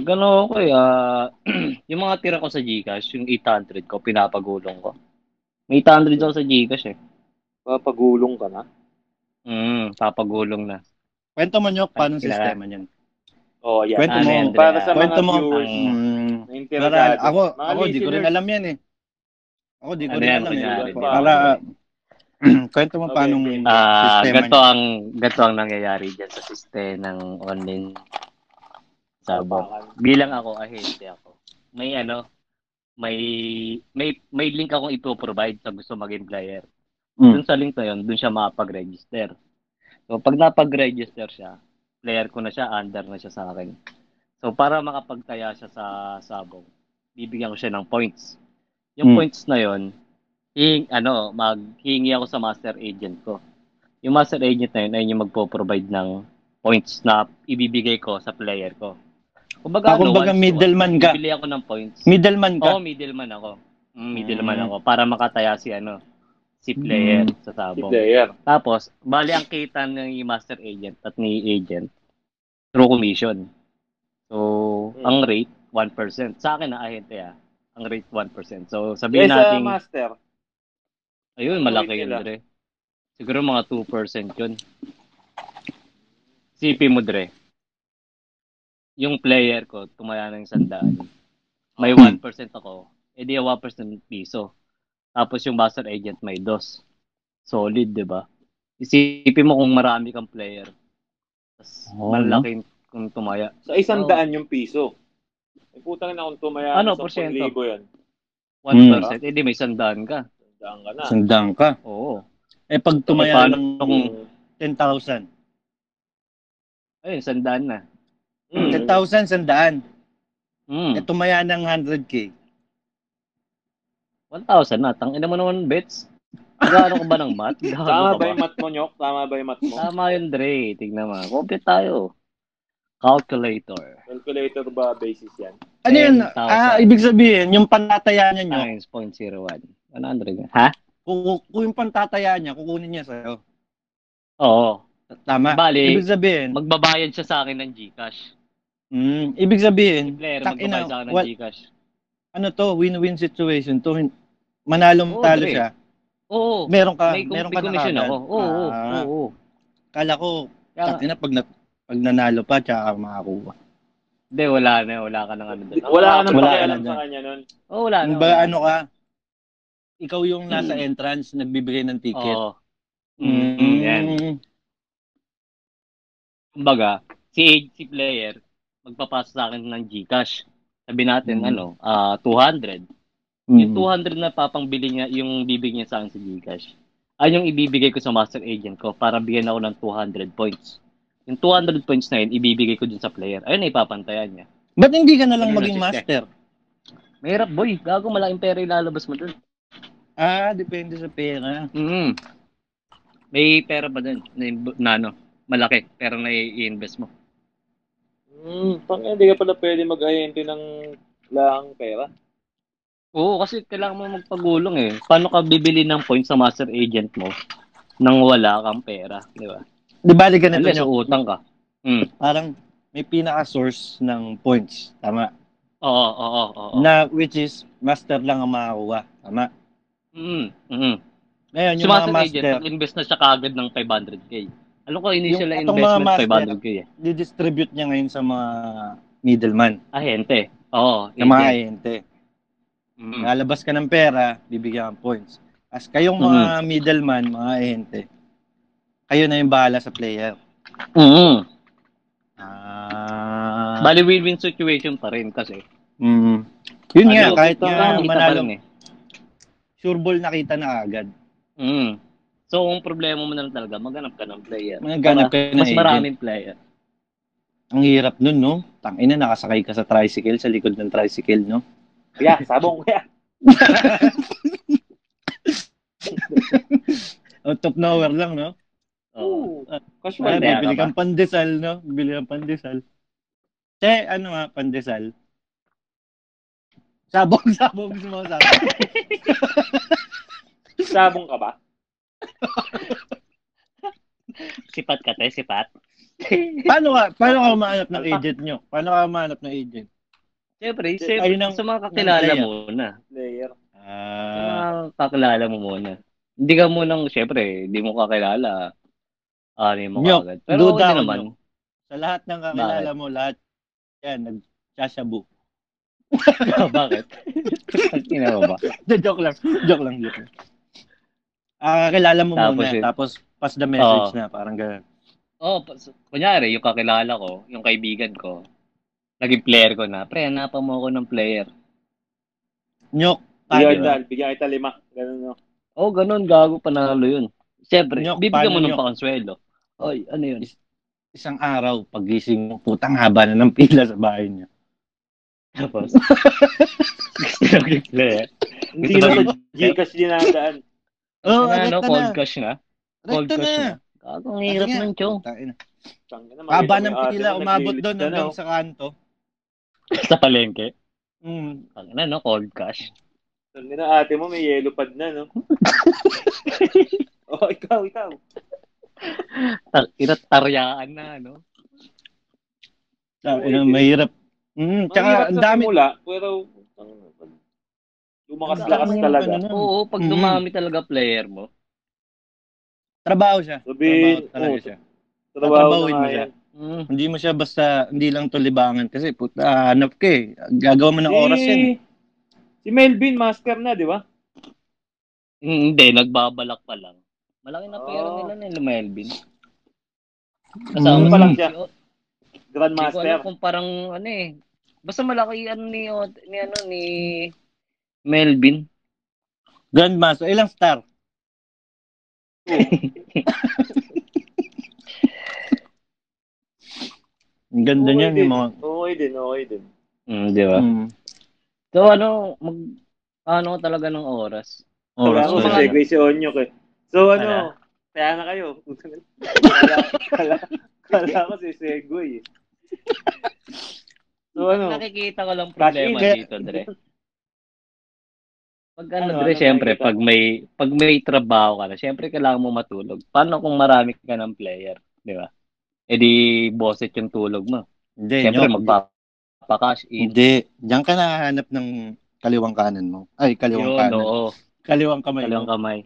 Magano ako eh, ah, yung mga tira ko sa Gcash, yung 800 ko, pinapagulong ko. May 800 ako sa Gcash eh. Papagulong ka na? Mm, papagulong na. Kwento mo nyo paano Kilala. sistema niyan. Oh, yan. Kwento mo. yan, Dre? Para sa Kwento mga mo. viewers Mm, na para ako, Mga ako di ko rin alam yan eh. Ako di ko Ano rin yan, alam eh. ba? Para, kwento mo Okay, paano okay. Sistema ganito niya. ang ganito ang nangyayari diyan sa sistema ng online sabong. Bilang ako ahente ako. May ano, may may may link akong ipo-provide sa gusto maging player. Mm. Dun sa link na yun, dun siya makapag-register. So, pag napag-register siya, player ko na siya, under na siya sa akin. So, para makapagtaya siya sa sabong, bibigyan ko siya ng points. Yung Hmm. points na yun, hing, ano, maghingi ako sa master agent ko. Yung master agent na yun, ay yung magpo-provide ng points na ibibigay ko sa player ko. Kumbaga, Ah, kumbaga to middleman ka. Bibili ako ng points. Middleman Oo, ka. middleman ako. Mm, middleman Mm. ako. Para makataya si ano, si player sa Si sabong. player. Tapos, bali ang kita ng master agent at ni agent through commission. So, Mm. ang rate, 1%. Sa akin na ahente ah. Ang rate, 1%. So, sabihin sa natin, master, ayun, malaki yun? Dre. Siguro mga 2% yun. CP mo, Dre. Yung player ko, tumaya ng sandaan. May 1% ako. Eh di 1% piso. Tapos yung master agent may dos. Solid, di ba? Isipin mo kung marami kang player. Tapos Oo, malaki kung tumaya. sa isang Oo. daan yung piso. Ay, putang na kung tumaya Ano, sa porsyento? 10,000 yan. 1%, eh di may sandaan ka. Daan ka na. Sandang ka. Oo. Eh pag Eh, tumaya paano ng kung, 10,000. ayun, sandaan na. Mm. 10,000, sandaan. Hmm. Eh tumaya ng 100k. 1,000 na. Tangina mo naman, bets. Gano ka ba ng mat? Gago Tama ba yung mat mo, Nyok? Tama ba yung mat mo? Tama yun, Dre. Tignan mo. Compute tayo. Calculator. Calculator ba basis yan? Ano yun? 10,000. Ah, ibig sabihin, yung pantataya niya nyo, Times 0.01. 100. Ha? kung, kung yung pantataya niya, kukunin niya sa'yo. Oo. Tama. Bali, ibig sabihin, magbabayad siya sa akin ng Gcash. mm, ibig sabihin, Player, tak ina, magbabayad sa akin ng wal- Gcash. Ano to, win-win situation to. Manalong Oo, talo Dre. siya. Oo. Meron ka, may, meron may ka na commission kagad. ako. Oo, oo, Ah, oo. Kala ko, tak ina, pag, na, pag nanalo pa, tsaka ka makakuha. Hindi, wala na. Wala ka ng ano doon. Wala ka nang pakialam na sa kanya nun. Oo, wala na. Ba, wala ano ka, ikaw yung nasa entrance, nagbibigay ng na. ticket. Oo. Mm, yan. Mm. Kumbaga, si si player, magpapasa sa akin ng Gcash. Sabi natin, Mm. ano, ah 200. Mm. Yung 200 na papangbili niya, yung bibigyan niya sa akin sa Gcash, ay yung ibibigay ko sa master agent ko para bigyan ako ng 200 points. Yung 200 points na yun, ibibigay ko dun sa player. Ayun na ipapantayan niya. Ba't hindi ka na lang Ganun maging ang master? Mahirap, boy. Gago, malaking pera ilalabas mo dun. Ah, depende sa pera. mm May pera ba dun? Na, na ano, malaki. Pera na i-invest mo. Hmm, pang hindi ka pala pwede mag-ahente ng lang pera. Oo, kasi kailangan mo magpagulong eh. Paano ka bibili ng points sa master agent mo nang wala kang pera, di ba? Di ba, di ganito nyo, utang ka. Mm. parang may pinaka-source ng points. Tama. Oo, oo, oo. oo. Na, which is, master lang ang makakuha. Tama. Mm, mm. Ngayon, Si yung mga master agent, nag-invest na siya kagad ng 500k. Alam ko, initial Yung na mga investment, master, 500k eh. didistribute niya ngayon sa mga middleman. Ahente. Oo, Sa mga ahente. Mm. Nalabas ka ng pera, bibigyan ka ng points. As kayong Mm-hmm. mga middleman, mga ahente, kayo na yung bahala sa player. Mm. Ah. Bali, win-win situation pa rin kasi. Mm. Yun nga, Ano, kahit nga manalo, eh. sure ball nakita na agad. Mm. So, ang problema mo na lang talaga, maghanap ka ng player. Maghanap ka ng Mas agent. maraming player. Ang hirap nun, no? Tangina, nakasakay ka sa tricycle, sa likod ng tricycle, no? Kaya, sabong kaya. Out of nowhere lang, no? Oo. Ah, Casual na. bibili ka ba? kang pandesal, no? Bibili kang pandesal. Che, ano nga, pandesal. Sabong, sabong gusto mo sabong. Sabong ka ba? Sipat ka, te, sipat. paano ka, paano ka umahanap ng agent nyo? Paano ka umahanap ng agent? Siyempre, siyempre ang- sa mga kakilala player. muna. Player. Sa Ah, mga kakilala mo muna. Hindi ka munang, siyempre, hindi mo kakilala. Ano mo Nyok, kagad. Pero duda okay naman. sa lahat ng kakilala mo, lahat yan, nagsasabu. Bakit? Ina mo ba? joke lang, joke lang, joke lang. Ah, kakilala mo Tapos muna, yun. tapos pass the message Oo. na, parang gano'n. Oh, pas- kunyari, yung kakilala ko, yung kaibigan ko, naging player ko na, pre, hanapan mo ako ng player. Nyok, Bigyan kita, bigyan kita lima. Ganun no. Oh, ganun, gago, panalo yun. Siyempre, Nyok, bibigyan mo ng pakonsuelo. Oy, ano yun? isang araw, pagising mo, putang haba na ng pila sa bahay niyo. Tapos, gusto naging player. Hindi na sa Gcash dinadaan. Oh, ano, ano, rekta cold na. cash na. Cold Rekta cash na. na. Gago, ang hirap ng chong. Haba ng pila, umabot doon na, hanggang sa kanto. Sa palengke. Mm. Ang na, no? Cold cash. Tangina, ate mo may yellow pad na, no? oh, ikaw, ikaw. Tar- Inataryaan na, no? Tangina, mahirap. Mm, tsaka ang dami. simula, pero lumakas-lakas talaga. ano. Oo, pag Mhm. dumami talaga player mo. Trabaho siya. Sabi, Trabaho talaga oh, siya. trabaho mo nga siya. yan. Mm. Hindi mo siya basta, hindi lang to libangan kasi puta, hanap ka eh. Gagawa mo ng oras yan. eh. Si Melvin, master na, di ba? Mm, Hindi, nagbabalak pa lang. Malaki na pera Oh. nila ni Melvin. Mm. pa lang siya. Hindi ko Grandmaster. alam kung parang ano eh. Basta malaki ano ni, ni ano ni Melvin. Grandmaster, ilang star? Ang ganda Okay niyan din. yung mga... Okay din, okay din. Mm, di ba? Mm, So ano, mag ano talaga ng oras. oras ako sa segue si Onyok eh. So ano, Ano? kaya na kayo. kala, kala, kala ko si segue eh. So ano, Nakikita ko lang problema dito, Dre. Pag ano, Ano, ano syempre, pag may, pag may trabaho ka na, syempre kailangan mo matulog. Paano kung marami ka ng player, di ba? E di, bosset yung tulog mo. Hindi, Syempre, Nyok, magpapakash in. Hindi. Diyan ka nahanap ng kaliwang kanan mo. Ay, kaliwang Yun, kanan. oo. Kaliwang kamay Kaliwang mo. kamay.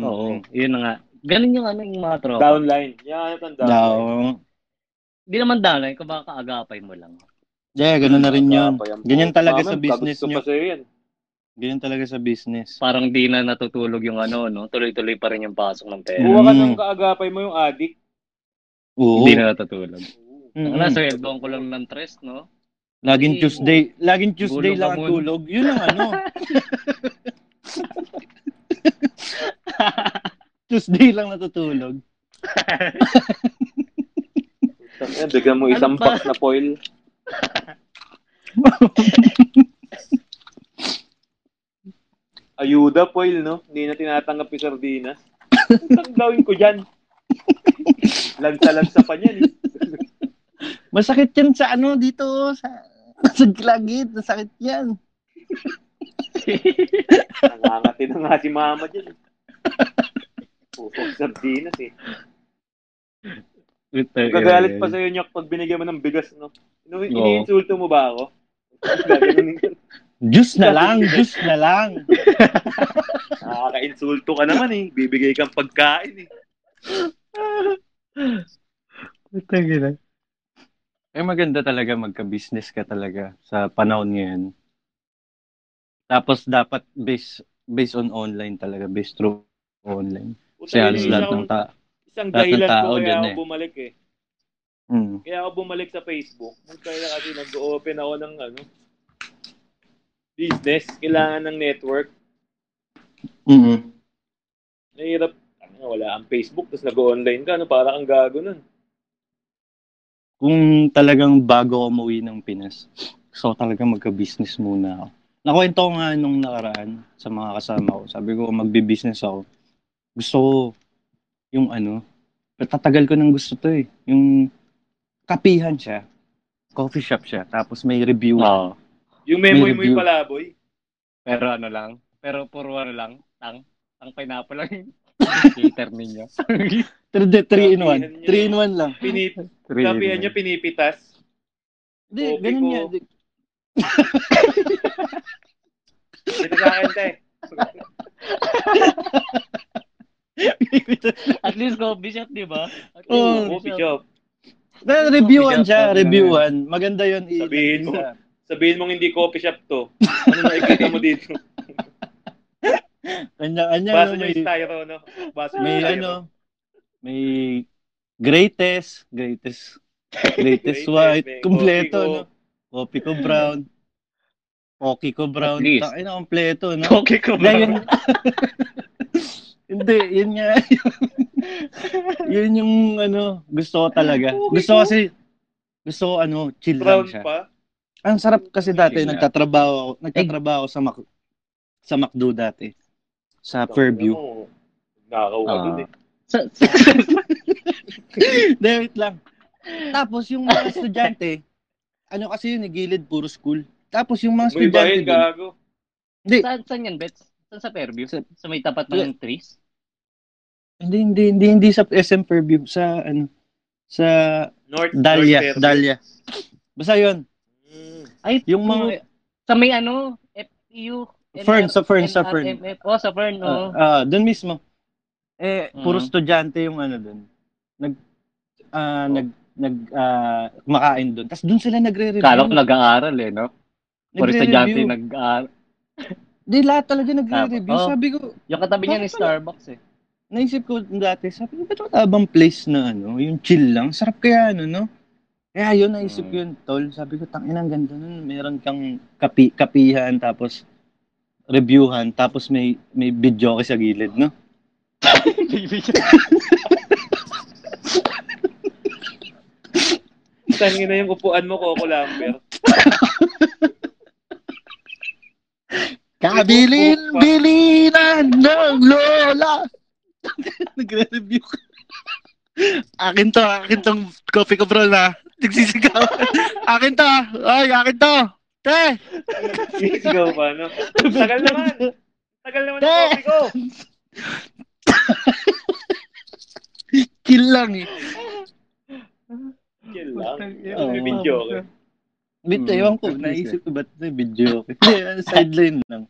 Mm. Oo, yun nga. Ganun yung ano, yung mga tropa. downline. Yan, ang downline. Daw. Hindi naman downline, kung baka kaagapay mo lang. Yeah, ganun na rin yun. Ganyan talaga sa business nyo. pa sa'yo yan. Ganyan talaga sa business. Parang di na natutulog yung ano, no? Tuloy-tuloy pa rin yung pasok ng pera. Kuha ka ng kaagapay mo yung addict. Oo. Hindi na natutulog. Ang nasa ko lang ng tres, no? Laging Ay, Tuesday, laging Tuesday Gulong lang ang tulog. Yun ang ano. Tuesday lang natutulog. Bigyan mo Ano isang ba? box na foil. Ayuda foil, no? Hindi na tinatanggap yung sardinas. Ang gawin ko dyan? Lansa-lansa pa niyan, eh. Masakit yan sa ano dito, sa, sa gilagid. Masakit yan. Nangangati na nga si mama dyan. eh. Pusok sardinas, eh. Gagalit pa sa'yo, Nyok, pag binigyan mo ng bigas, no? Inu-. Iniinsulto mo ba ako? Gaganunin ka. Juice na lang, juice na lang. Nakaka-insulto ka naman, eh. Bibigay kang pagkain, eh. Eh maganda talaga magka-business ka talaga sa panahon ngayon. Tapos dapat based based on online talaga, based through online. Kasi halos lahat isang, ng ta isang ng dahilan tao ko kaya ako eh. bumalik, eh. mm. Kaya ako bumalik sa Facebook. Kaya kasi nag-open ako ng ano, business. Kailangan ng network. mm Nahirap. Ano, wala ang Facebook, tapos nag-online ka. Ano, para kang gago nun. Kung talagang bago umuwi ng Pinas, gusto ko talaga magka-business muna ako. Nakwento ko nga nung nakaraan sa mga kasama ko. Sabi ko, magbi-business ako. Gusto ko yung ano, tatagal ko ng gusto to eh. Yung kapihan siya. Coffee shop siya. Tapos may review. Oo. Yung memoy mo yung palaboy. Pero ano lang, pero puro ano lang, tang, tang pineapple lang yung cater ninyo. 3 in 1. Sabihan niyo. 3 in 1 lang. Pinip, Three in sabihan one. nyo, pinipitas. Hindi, ganun ko. nga. Di- Ito sa akin, te. At least coffee shop, di ba? At least Oo. Coffee shop. Na, reviewan siya, reviewan. Maganda yun. i- Sabihin mo. Sa- Sabihin mong hindi coffee shop to. Ano nakikita mo dito? Kanya-kanya. Base no, may, yung styro, no? Base nyo may styro. ano, may greatest, greatest, greatest Greatest, white, may kompleto, no? Coffee ko brown, Pocky ko brown, At least. ay na kompleto, no? Okay ko Hindi, yun, hindi, yun nga, yun yung ano, gusto ko talaga. Okay Gusto ko kasi, gusto ko ano, chill Brown lang siya. pa. Ang sarap kasi dati, nagtatrabaho, ako- nagtatrabaho sa Mac, sa McDo dati. Sa Fairview. Ano, Nakaw ka Ah. dun eh. Sa, Hindi, wait lang. Tapos yung mga estudyante, ano kasi yun, eh, gilid, puro school. Tapos yung mga estudyante dun, gago. hindi, saan, saan yan, Bets? Saan sa Fairview? Sa- Sa, may tapat ng trees? hindi, hindi, hindi, hindi sa SM Fairview, sa, ano, sa North, Dahlia, North Fairview. Dahlia. Basta yun. Ay, yung mga, Sa may ano, FEU. Fern, sa Fern, sa Fern. Oh, sa Fern, ah, oh. ah, dun mismo. Eh, puro Mm. estudyante yung ano dun. Nag, ah, nag, nag, ah, kumakain dun. Tapos dun sila nagre-review. Kala ko nag-aaral eh, no? Puro estudyante nag-aaral. Di, lahat talaga nagre-review. Oh. Sabi ko, Yung katabi niya ni? Starbucks eh. naisip ko dati, sabi ko, ba't wala bang place na ano, yung chill lang? Sarap kaya ano, no? Kaya yun, naisip ko Mm. yun, tol. Sabi ko, tangin ang ganda nun. Meron kang kapi, kapihan, tapos reviewhan, tapos may may video sa gilid, no? Tangin na yung upuan mo, Coco Lambert. Kabilin, bilinan ng lola! Nagre-review ka. Akin to, akin tong coffee ko bro na. Nagsisigaw. akin to, ay, akin to. Te! Sigaw pa, no? Tagal naman. Tagal naman Te! ang coffee ko. Kill lang eh. Chill lang. May video ko. Bit, Hmm, ewan ko, naisip ko ba't may video ko. Sideline lang.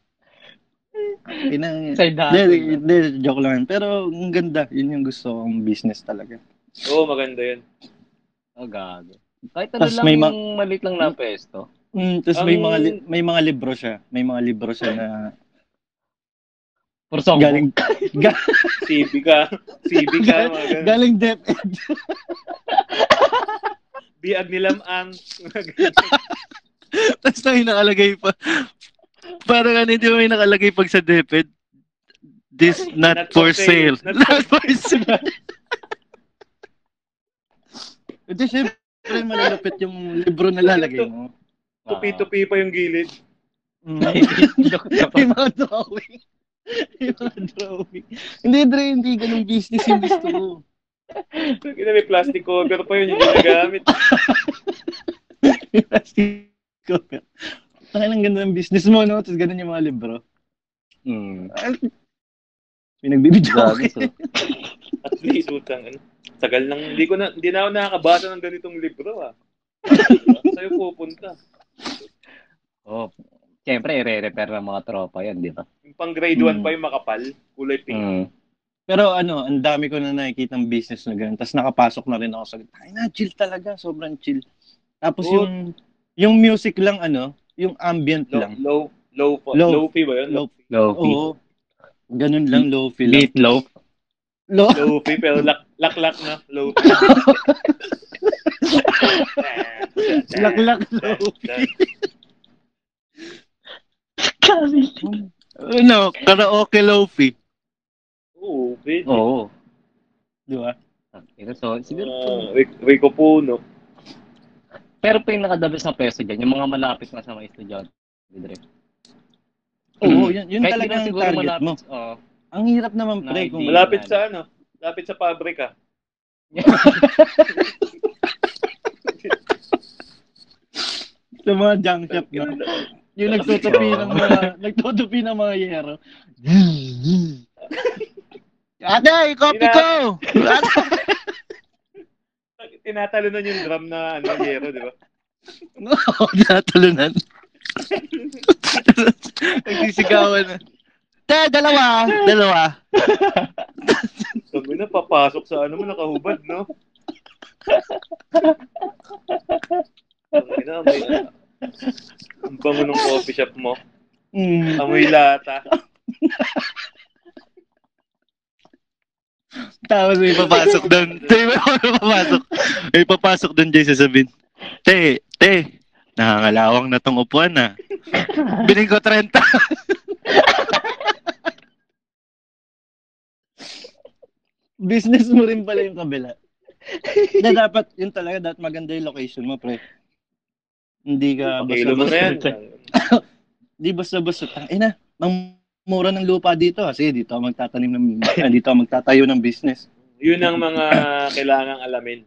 Pinang... Side hustle. hindi, joke lang. Pero ang ganda, yun yung gusto kong business talaga. Oo, maganda yun. Oh, gago. Kahit ano Tas lang may ma- yung maliit lang na pesto. Mm, tapos may Ang- mga li- may mga libro siya. May mga libro siya na Puro songbook. galing CB ka. CB ka. Ganun. galing DepEd. Biag nilam ang. Tapos na nakalagay pa. Parang ano, hindi mo may nakalagay pag sa DepEd. This not, Not for for sale. sale. Not for sale. Hindi, syempre malalapit yung libro na lalagay mo. Tupi-tupi pa yung gilid. Mm. May mga drawing. May mga drawing. Hindi, Dre, hindi ganun business yung gusto ko. Kaya may plastic cover pa yun, yung ginagamit. Plastic cover. Ang ang ganda ng business mo, no? Tapos ganun yung mga libro. Hmm. May nagbibidyo Gago, ako. so. At least, utang. Ano. Tagal nang, hindi ko na, hindi na ako nakakabasa ng ganitong libro, ah. Sa'yo pupunta. Oh, Siyempre, i-repair ng mga tropa yan, di ba? Yung pang grade 1 Hmm. pa yung makapal, kulay pink. Mm. Pero ano, ang dami ko na nakikita ng business na ganun. Tapos nakapasok na rin ako sa, ay na, chill talaga. Sobrang chill. Tapos Oh. yung, yung music lang, ano, yung ambient Low, lang. low, low, Low. low fee ba yun? Low. Low fee. Oo. Ganun lang, low feel lang. Meat loaf. Low. Low fee, pero lak, lak, lak na. Low fee. Laklak low fee. Ano, karaoke low-fee. Oo, pwede. Oo. Di ba? Ito, so, siguro, Ah, Ric- Rico Puno. Pero pa yung nakadabis na peso dyan, yung mga malapit na sa mga estudyante. Oo, yun, yun Kahit talaga na ang target malapit. mo. Oo. Ang hirap naman, pre, Nakikita. kung Malapit sa ano? Malapit sa pabrika. Sa mga junk shop na. Yung nagtutupi ng mga, nagtutupi ng mga yero. Ate, copy ko! Tinatalunan yung drum na ano, yero, di ba? Oo, natulunan. Nagsisigawan na. Te, dalawa! Dalawa. Sabi na, papasok sa ano mo, nakahubad, no? Sabi na, may, ang bango ng coffee shop mo. Mm. Amoy lata. Tapos may papasok doon. May papasok. May papasok doon, Jay, sasabihin. Te, te, nakangalawang na tong upuan na. Biling ko 30. Business mo rin pala yung kabila. Na dapat, yun talaga, dapat maganda yung location mo, pre. Hindi ka Pakilo mo na yan. Di basta-basta. Eh na, ang mura ng lupa dito. Kasi dito ako magtatanim ng, ah, dito ako magtatayo ng business. Yun ang mga kailangang alamin.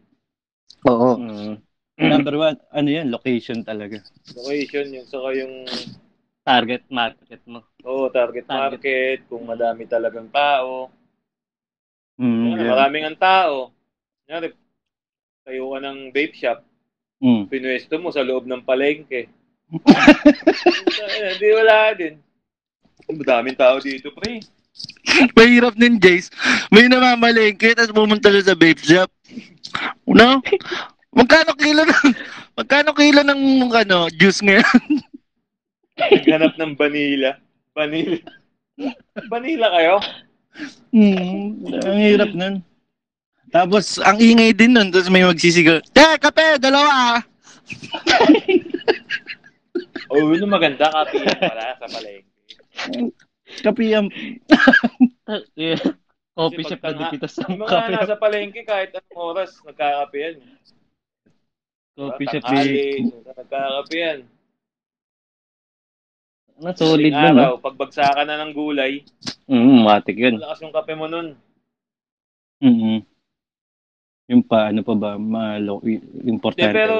Oo. Mm. Number one, ano yan? Location talaga. Location, yung saka yung Target market mo. oh, target Target. market, kung madami talagang tao. Mm, Yan, yeah. Maraming ang tao. Kunyari, tayo ka ng vape shop, Mm. pinwesto mo sa loob ng palengke. Hindi, wala din. Madaming tao dito, pre. Mahirap din, Jace. May namamalengke, tapos pumunta doon sa vape shop. No? Magkano kilo ng, magkano kilo ng, ano, juice ngayon? Naghanap ng vanilla. Vanilla. vanilla kayo? Hmm, ang hirap nun. Tapos, ang ingay din nun, tapos may magsisigaw, Te, kape, dalawa! Oh, yun ang maganda kapihan pala sa palengke. Kape yan. Yeah. Coffee Kasi shop na dito sa Yung mga coffee shop. nasa palengke, kahit anong oras, nagkakape yan. Coffee shop Tanghali, eh. nagkakape yan. Ano, solid nun, no? araw, pagbagsakan na ng gulay, Mm, matik yun. malakas yung kape mo nun. mm Yung pa, ano pa ba, malo, i- De, importante. pero,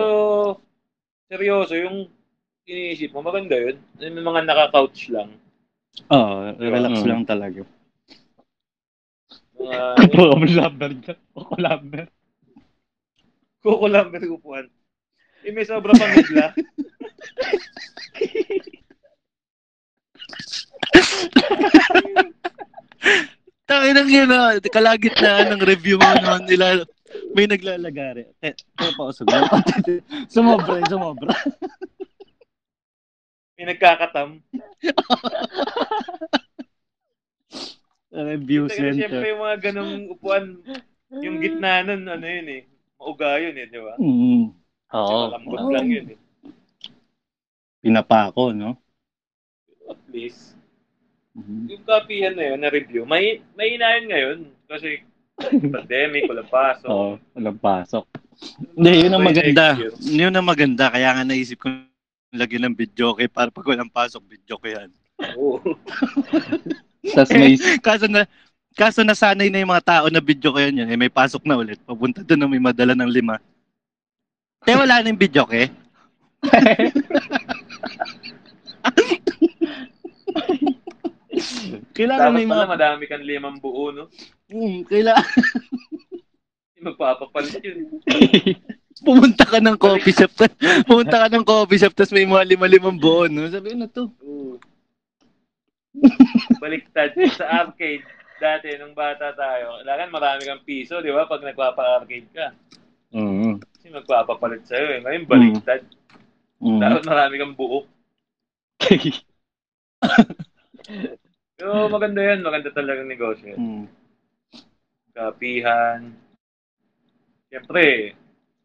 seryoso, yung iniisip mo, maganda yun. May mga naka-couch lang. Oo, relax Mm. lang talaga. Mga, Coco lumber dyan. Coco lumber. kuko lang, may upuan. Eh, may sobra pang higla. Tangin ng yun, ah. kalagit na ng review mo naman nila. May naglalagari. Eh, pa usog. sumobra, sumobra. May nagkakatam. Review Kasi center. siyempre yung mga ganong upuan, yung gitna nun, ano yun eh, mauga yun eh, di ba? Mm. Oo. Malambot lang yun eh. Pinapako, no? At least, Mhm. yung kapihan na yun, na review, may, may inayon ngayon. Kasi, pandemic, walang pasok. Oo. Walang pasok. Hindi, yun ang maganda. Yun ang maganda. Kaya nga naisip ko lagyan ng video kay para pag walang pasok, video ko yan. Oo. Tapos may Kaso na, kaso nasanay na yung mga tao na video ko yan, yun. Eh, may pasok na ulit. Papunta doon na may madala ng lima. Te, wala na yung video ke. Kailangan Dapat may pala mga... madami kang limang buo, no? Mm, kailangan magpapapalit yun. Pumunta ka ng coffee shop. pumunta ka ng coffee shop tapos may mga lima-limang buo, no? Sabi ano to? Oo. Baliktad sa arcade. Dati, nung bata tayo, kailangan marami kang piso, di ba? Pag nagpapa-arcade ka. Mm. Kasi magpapapalit sa'yo eh. Ngayon, baliktad. Mm. Dapat marami kang buo. Pero maganda yan. Maganda talagang negosyo. Mm. Kapihan. Siyempre,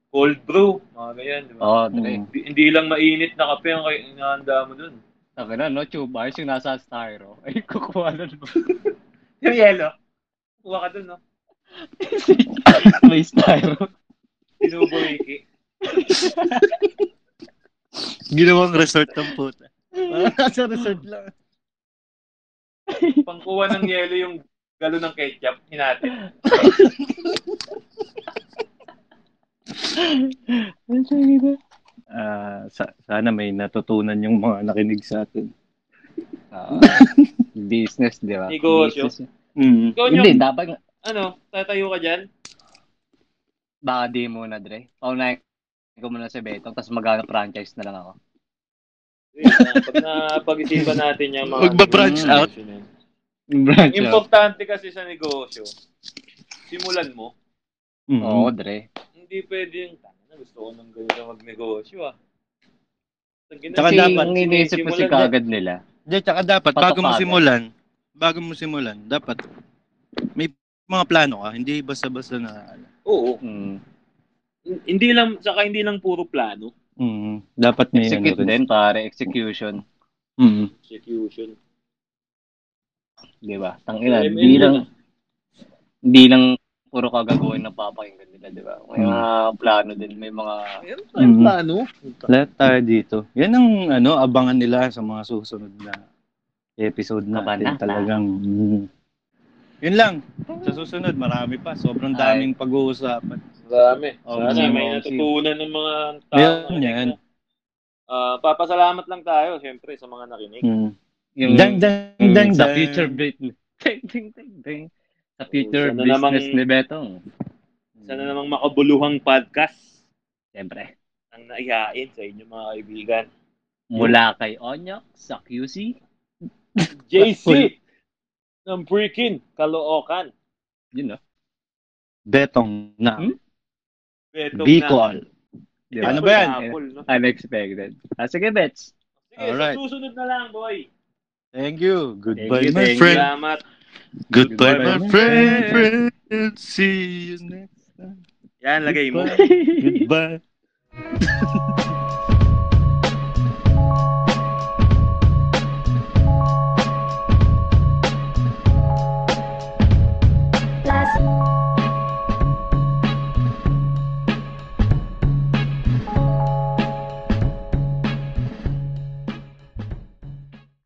cold brew. Mga ganyan, di ba? Oo, Dre. Mm. Hindi, hindi lang mainit na kape ang inahanda mo dun. Sabi na, no? Tube ice yung nasa styro. Ay, kukuha na mo. Yung yelo. Kuha ka dun, no? May styro. Sinubuwiki. Ginawang resort ng puta. Parang nasa resort lang. Pangkuha ng yelo yung galon ng ketchup. Hinati. Ah, sa- sana may natutunan yung mga nakinig sa atin. Ah, business, di ba? Negosyo. Business. Mm. Ikaw Hindi, yung, dapat ano, tatayo ka dyan? baka di muna, Dre. Paunahin ko muna si Betong, tapos maghanap franchise na lang ako. Eh, na- Pag napag-isipan natin yung mga... Out? na yun. Branch out. Importante kasi sa negosyo, simulan mo. Mm. Oo, Dre. Hindi pwedeng, "Tanga na, gusto ko ng ganito magnegosyo ah. Tsaka Kasi dapat ang iniisip ko si kagad nila. Di, tsaka dapat, bago mo simulan, bago mo simulan, dapat may mga plano ka, hindi basta-basta na, Oo. Mm. Hindi lang, saka hindi lang puro plano. mm, dapat may Execute ano rin. din, pare. Execution. Mm. Execution. Di ba? Tangina, hindi yun, lang, hindi lang puro kagagawin ng papakinggan nila, di ba? May Mm. mga plano din, may mga... Mhm. tayong plano. Lahat tayo dito. Yan ang ano, abangan nila sa mga susunod na episode natin. Kabanata. Talagang, mm. Yun lang. Sa susunod, marami pa. Sobrang Ay. daming pag-uusapan. Marami. Oh, Sana may natutunan ng mga tao. Meron yan. Ah, papasalamat lang tayo, siyempre, sa mga nakinig. Mm. Yung, Dang, dang, yung dang, sa dang. future business. Ding, ding, ding, ding. Sa future Sana business namang- ni Betong. Sana namang makabuluhang podcast Siyempre. ang naihain sa inyong mga kaibigan. Mula kay Onyok sa QC. JC ng Freaking Caloocan. Yun, no? Betong na. Hmm? Betong Bicol. Di ba? Ano ba yan? Apple, no? Unexpected. Ah, sige, Bets. Sige, Alright. sa susunod na lang, boy. Thank you. Goodbye, you, my thank you. friend. Salamat. Goodbye, Goodbye, my my friend. friend. friend. See you next time. Yan, lagay mo. Goodbye.